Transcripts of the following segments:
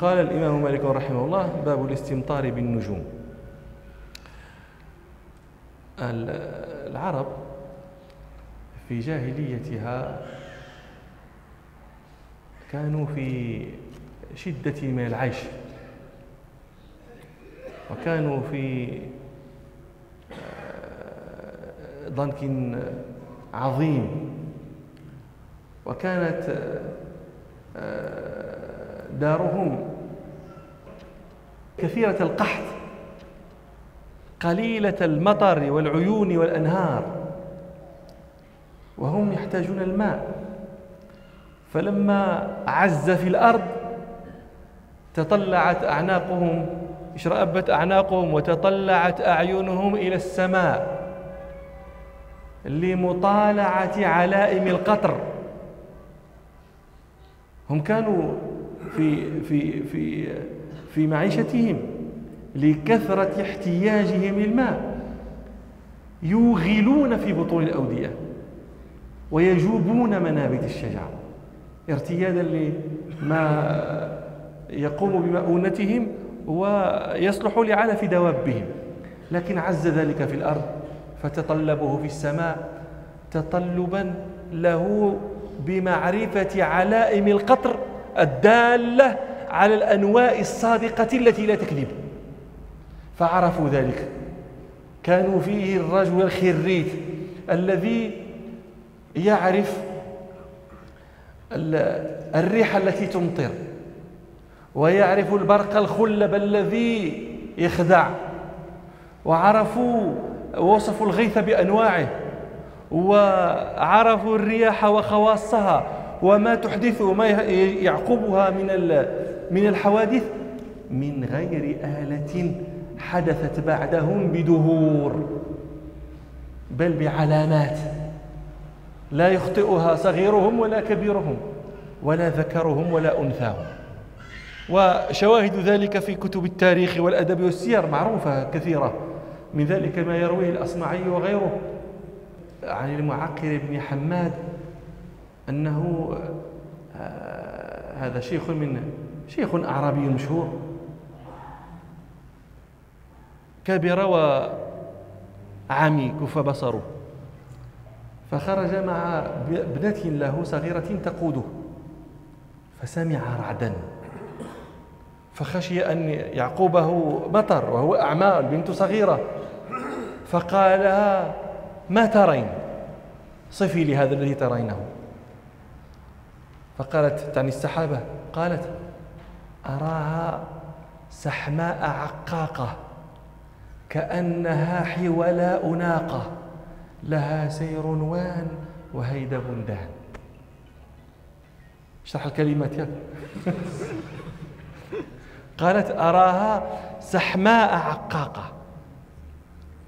قال الإمام مالك رحمه الله باب الاستمطار بالنجوم. العرب في جاهليتها كانوا في شدة من العيش وكانوا في آه، ضنك عظيم وكانت آه، دارهم كثيرة القحط قليلة المطر والعيون والأنهار وهم يحتاجون الماء. فلما عز في الأرض تطلعت أعناقهم اشرأبت أعناقهم وتطلعت أعينهم إلى السماء لمطالعة علائم القطر. هم كانوا في في في في معيشتهم لكثرة احتياجهم للماء يوغلون في بطون الأودية ويجوبون منابت الشجر ارتيادا لما يقوم بمؤونتهم ويصلح لعلف دوابهم. لكن عز ذلك في الأرض فتطلبه في السماء تطلبا له بمعرفة علائم القطر الدالة على الأنواء الصادقة التي لا تكذب. فعرفوا ذلك. كانوا فيه الرجل الخريت الذي يعرف الريح التي تمطر ويعرف البرق الخلب الذي يخدع. وعرفوا وصفوا الغيث بأنواعه وعرفوا الرياح وخواصها وما تحدث وما يعقبها من من الحوادث من غير آلة حدثت بعدهم بدهور بل بعلامات لا يخطئها صغيرهم ولا كبيرهم ولا ذكرهم ولا أنثاهم. وشواهد ذلك في كتب التاريخ والأدب والسير معروفة كثيرة من ذلك ما يرويه الأصمعي وغيره عن المعقر بن حماد أنه آه، هذا شيخ من شيخ أعرابي مشهور. كبر وعمي كف بصره. فخرج مع ابنة له صغيرة تقوده. فسمع رعدا. فخشي أن يعقوبه مطر وهو أعمى البنت صغيرة. فقال ما ترين؟ صفي لي هذا الذي ترينه. فقالت تعني السحابة. قالت أراها سحماء عقاقة كأنها حولاء ناقة لها سير وان وهيدب دان اشرح الكلمات يا. قالت أراها سحماء عقاقة.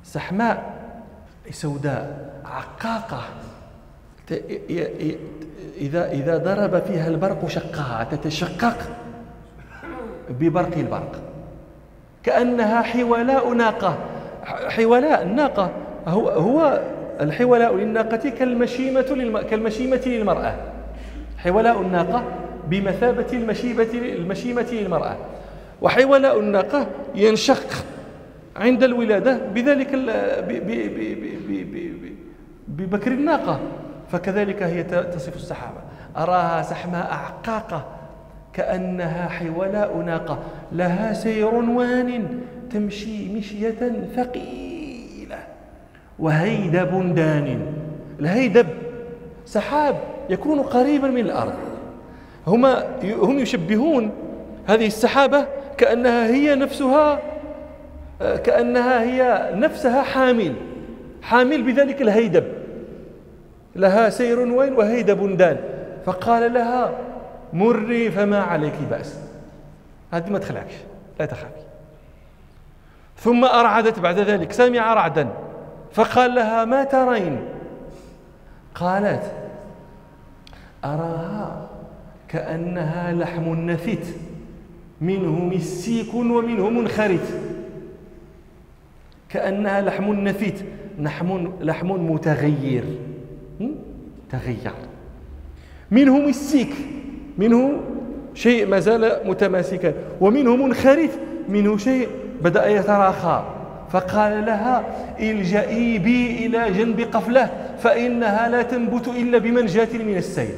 سحماء سوداء عقاقة. إذا إذا ضرب فيها البرق شقها تتشقق. ببرق البرق. كأنها حولاء ناقة. حولاء الناقة. هو هو الحولاء للناقة كالمشيمة للم... كالمشيمة للمرأة. حولاء الناقة بمثابة المشيمة المشيمة للمرأة. وحولاء الناقة ينشق عند الولادة بذلك ببكر الناقة. فكذلك هي تصف السحابة. أراها سحماء عقاقة. كأنها حولاء ناقة لها سير وان تمشي مشية ثقيلة وهيدب دان الهيدب سحاب يكون قريبا من الأرض. هما هم يشبهون هذه السحابة كأنها هي نفسها كأنها هي نفسها حامل حامل بذلك الهيدب. لها سير وين وهيدب دان. فقال لها مري فما عليك بأس. هذه ما تخلعكش لا تخافي. ثم أرعدت بعد ذلك سمع رعدا فقال لها ما ترين؟ قالت أراها كأنها لحم نثت منه مسيك ومنه منخرت كأنها لحم نثيت لحم لحم متغير. تغير. منه مسيك. منه شيء ما زال متماسكا ومنه منخرف منه شيء بدأ يتراخى. فقال لها إلجئي بي إلى جنب قفلة فإنها لا تنبت إلا بمنجاة من السيل.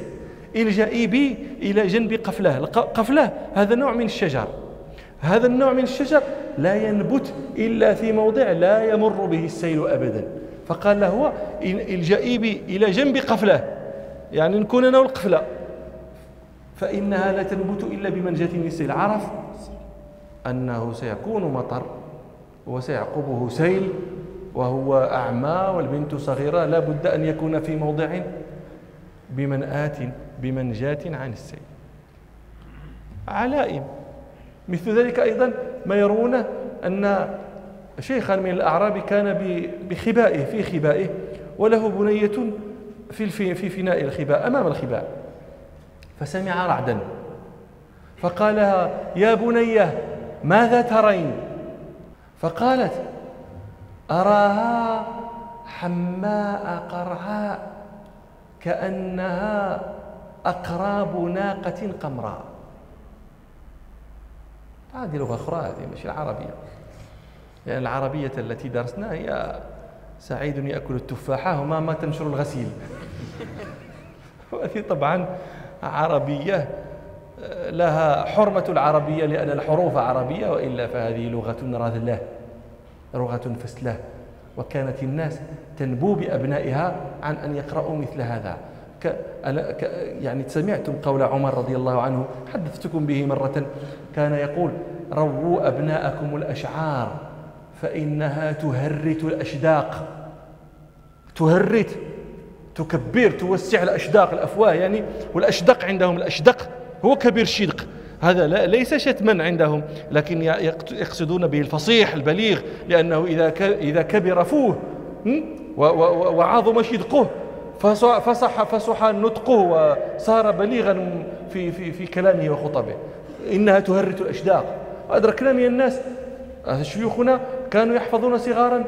إلجئي بي إلى جنب قفلة. قفلة هذا نوع من الشجر. هذا النوع من الشجر لا ينبت إلا في موضع لا يمر به السيل أبدا. فقال لها إلجئي بي إلى جنب قفلة. يعني نكون أنا والقفلة. فإنها لا تنبت إلا بمنجاة من السيل عرف أنه سيكون مطر وسيعقبه سيل وهو أعمى والبنت صغيرة. لا بد أن يكون في موضع بمنأى بمنجاة عن السيل. علائم. مثل ذلك أيضا ما يرون أن شيخا من الأعراب كان بخبائه في خبائه وله بنية في في فناء الخباء أمام الخباء. فسمع رعدا. فقال يا بنية ماذا ترين؟ فقالت أراها حماء قرعاء كأنها أقراب ناقة قمراء. هذه لغة أخرى هذه مش العربية. لأن العربية التي درسناها هي سعيد يأكل التفاحة وما ما تنشر الغسيل. وهذه طبعا عربية لها حرمة العربية لأن الحروف عربية وإلا فهذه لغة رذلة لغة فسلة وكانت الناس تنبو بأبنائها عن أن يقرأوا مثل هذا. يعني سمعتم قول عمر رضي الله عنه حدثتكم به مرة كان يقول رووا أبناءكم الأشعار فإنها تهرت الأشداق تهرت تكبر توسع الأشداق الأفواه يعني والأشدق عندهم الأشدق هو كبير الشدق هذا لا ليس شتما عندهم لكن يقصدون به الفصيح البليغ لأنه إذا إذا كبر فوه وعظم شدقه فصح فصح نطقه وصار بليغا في في في كلامه وخطبه. إنها تهرت الأشداق. أدركنا من الناس شيوخنا كانوا يحفظون صغارا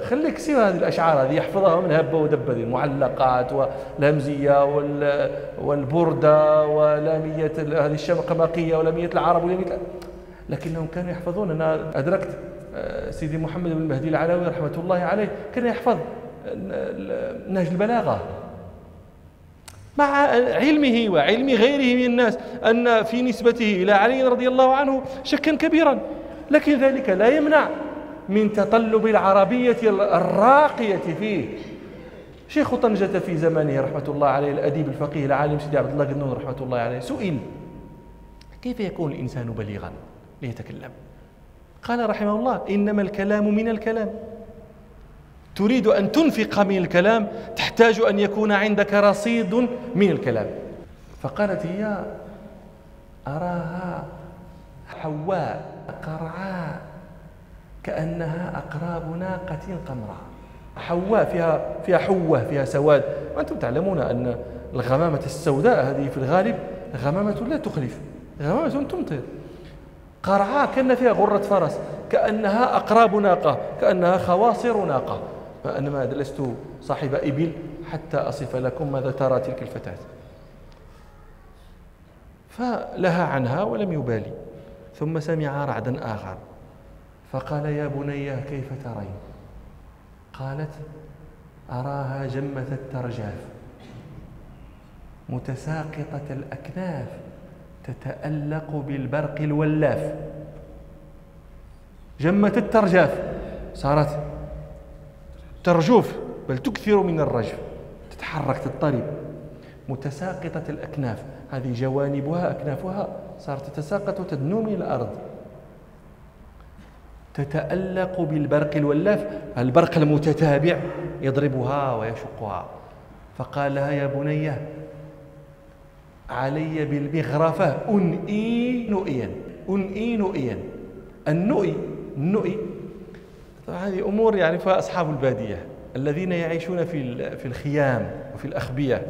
خليك سوى هذه الأشعار هذه يحفظها من هبة ودبة المعلقات والهمزية والبردة ولامية هذه الشمقمقية ولامية العرب ولامية لكنهم كانوا يحفظون. أنا أدركت آه، سيدي محمد بن المهدي العلوي رحمة الله عليه كان يحفظ نهج البلاغة. مع علمه وعلم غيره من الناس أن في نسبته إلى علي رضي الله عنه شكا كبيرا لكن ذلك لا يمنع من تطلب العربية الراقية فيه. شيخ طنجة في زمانه رحمة الله عليه الأديب الفقيه العالم سيدي عبد الله قنون رحمة الله عليه سئل كيف يكون الإنسان بليغا؟ ليتكلم. قال رحمه الله إنما الكلام من الكلام. تريد أن تنفق من الكلام تحتاج أن يكون عندك رصيد من الكلام. فقالت هي أراها حواء قرعاء. كأنها أقراب ناقة قمراء حواء فيها فيها حوة فيها سواد. وأنتم تعلمون أن الغمامة السوداء هذه في الغالب غمامة لا تخلف غمامة تمطر. قرعاء كأن فيها غرة فرس كأنها أقراب ناقة كأنها خواصر ناقة. فأنا ما لست صاحب إبل حتى أصف لكم ماذا ترى تلك الفتاة. فلها عنها ولم يبالي. ثم سمع رعدا آخر. فقال يا بني كيف ترين؟ قالت أراها جمة الترجاف. متساقطة الأكناف تتألق بالبرق الولاف. جمة الترجاف. صارت ترجوف بل تكثر من الرجف. تتحرك تضطرب. متساقطة الأكناف. هذه جوانبها أكنافها صارت تتساقط وتدنو من الأرض. تتألق بالبرق الولاف البرق المتتابع يضربها ويشقها. فقال لها يا بنية علي بالمغرفة أنئي نؤيا أنئي نؤيا. النؤي النؤي. هذه أمور يعرفها أصحاب البادية الذين يعيشون في في الخيام وفي الأخبية.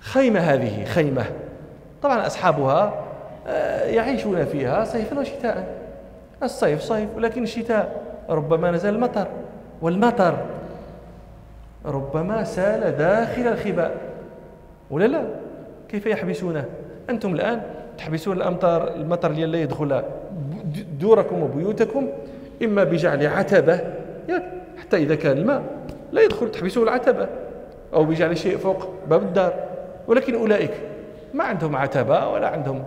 خيمة هذه خيمة. طبعا أصحابها آه، يعيشون فيها صيفا وشتاء. الصيف صيف ولكن الشتاء ربما نزل المطر. والمطر ربما سال داخل الخباء ولا لا؟ كيف يحبسونه؟ أنتم الآن تحبسون الأمطار المطر اللي لا يدخل دوركم وبيوتكم إما بجعل عتبة حتى إذا كان الماء لا يدخل تحبسوه العتبة أو بجعل شيء فوق باب الدار. ولكن أولئك ما عندهم عتبة ولا عندهم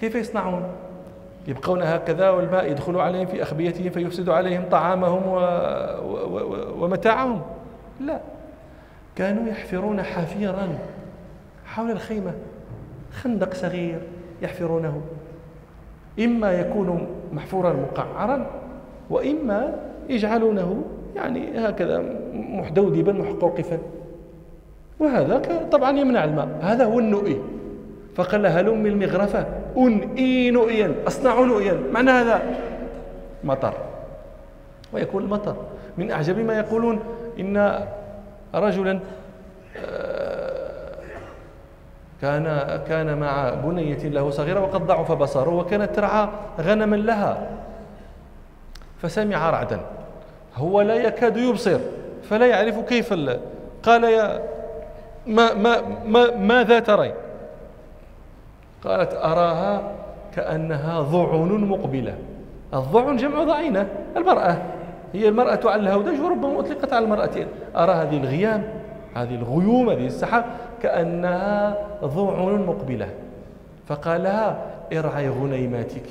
كيف يصنعون؟ يبقون هكذا والماء يدخل عليهم في أخبيتهم فيفسد عليهم طعامهم و... و... و... ومتاعهم. لا. كانوا يحفرون حفيرا حول الخيمة خندق صغير يحفرونه. إما يكون محفورا مقعرا وإما يجعلونه يعني هكذا محدودبا محقوقفا. وهذا طبعا يمنع الماء. هذا هو النؤي فقال هلم المغرفة. أنئي نؤيا أصنع نؤيا معنى هذا؟ مطر. ويكون المطر. من أعجب ما يقولون إن رجلا آه، كان كان مع بنية له صغيرة وقد ضعف بصره وكانت ترعى غنما لها. فسمع رعدا. هو لا يكاد يبصر فلا يعرف كيف قال يا ما ما ما ماذا ترين؟ قالت أراها كأنها ضعن مقبلة. الضعن جمع ضعينة المرأة هي المرأة على الهودج وربما أطلقت على المرأتين. أرى هذه الغيام هذه الغيوم هذه السحاب كأنها ضعن مقبلة. فقال لها ارعي غنيماتك.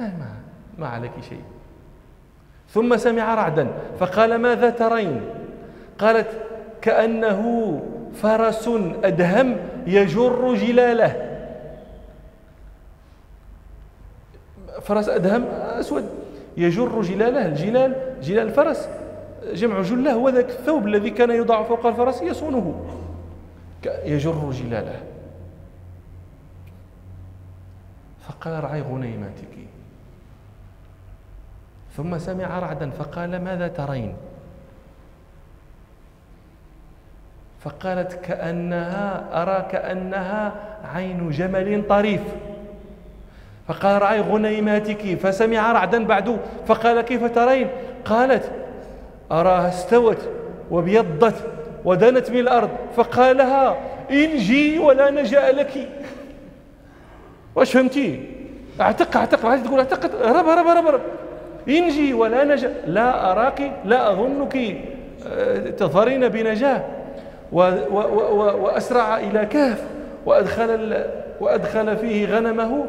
ما, ما عليك شيء. ثم سمع رعدا فقال ماذا ترين؟ قالت كأنه فرس أدهم يجر جلاله. فرس أدهم أسود. يجر جلاله الجلال جلال الفرس. جمع جلة هو ذاك الثوب الذي كان يوضع فوق الفرس يصونه. يجر جلاله. فقال رعي غنيماتك ثم سمع رعدا فقال ماذا ترين؟ فقالت كأنها أرى كأنها عين جمل طريف. فقال رعي غنيماتك. فسمع رعدا بعد فقال كيف ترين؟ قالت أراها استوت وابيضت ودنت من الأرض. فقال لها انجي ولا نجاء لك. واش فهمتي أعتق أعتق ما تقول أعتق هرب هرب هرب هرب انجي ولا نجاء لا أراك لا أظنك آه، تظهرين بنجاة. وأسرع إلى كهف وأدخل, وأدخل فيه غنمه.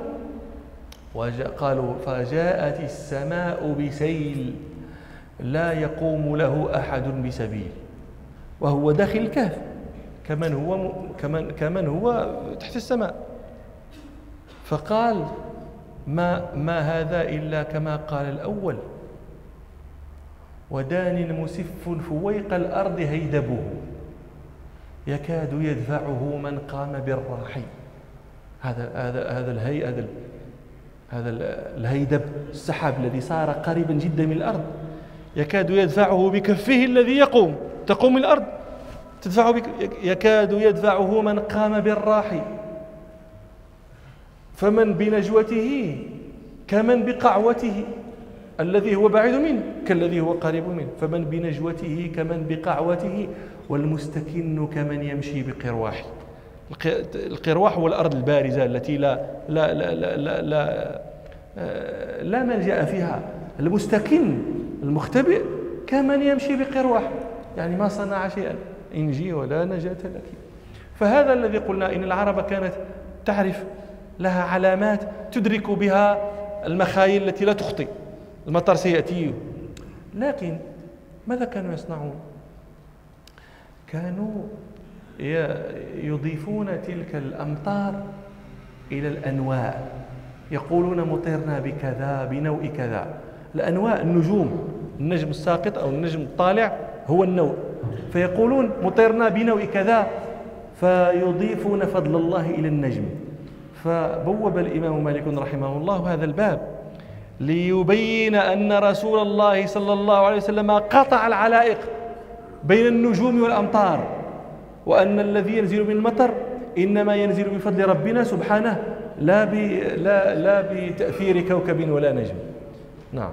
قالوا فجاءت السماء بسيل لا يقوم له أحد بسبيل وهو داخل الكهف كمن هو كمن كمن هو تحت السماء. فقال ما ما هذا إلا كما قال الأول ودان مسف فويق الأرض هيدبه يكاد يدفعه من قام بالراحي هذا هذا هذا الهي هذا هذا الهيدب السحاب الذي صار قريبا جدا من الأرض. يكاد يدفعه بكفه الذي يقوم. تقوم الأرض. تدفعه بك يكاد يدفعه من قام بالراحي فمن بنجوته كمن بقعوته. الذي هو بعيد منه كالذي هو قريب منه. فمن بنجوته كمن بقعوته. والمستكن كمن يمشي بقرواحه. القرواح هو الأرض البارزة التي لا لا لا لا لا, لا, آه، لا ملجأ فيها. المستكن المختبئ كمن يمشي بقرواح. يعني ما صنع شيئا. إنجي ولا نجاة لك. فهذا الذي قلنا إن العرب كانت تعرف لها علامات تدرك بها المخايل التي لا تخطئ. المطر سيأتي. لكن ماذا كانوا يصنعون؟ كانوا يضيفون تلك الأمطار إلى الأنواء. يقولون مطرنا بكذا بنوء كذا. الأنواء النجوم النجم الساقط أو النجم الطالع هو النوء. فيقولون مطرنا بنوء كذا فيضيفون فضل الله إلى النجم. فبوب الإمام مالك رحمه الله هذا الباب ليبين أن رسول الله صلى الله عليه وسلم قطع العلائق بين النجوم والأمطار. وأن الذي ينزل من المطر إنما ينزل بفضل ربنا سبحانه لا لا لا بتأثير كوكب ولا نجم. نعم.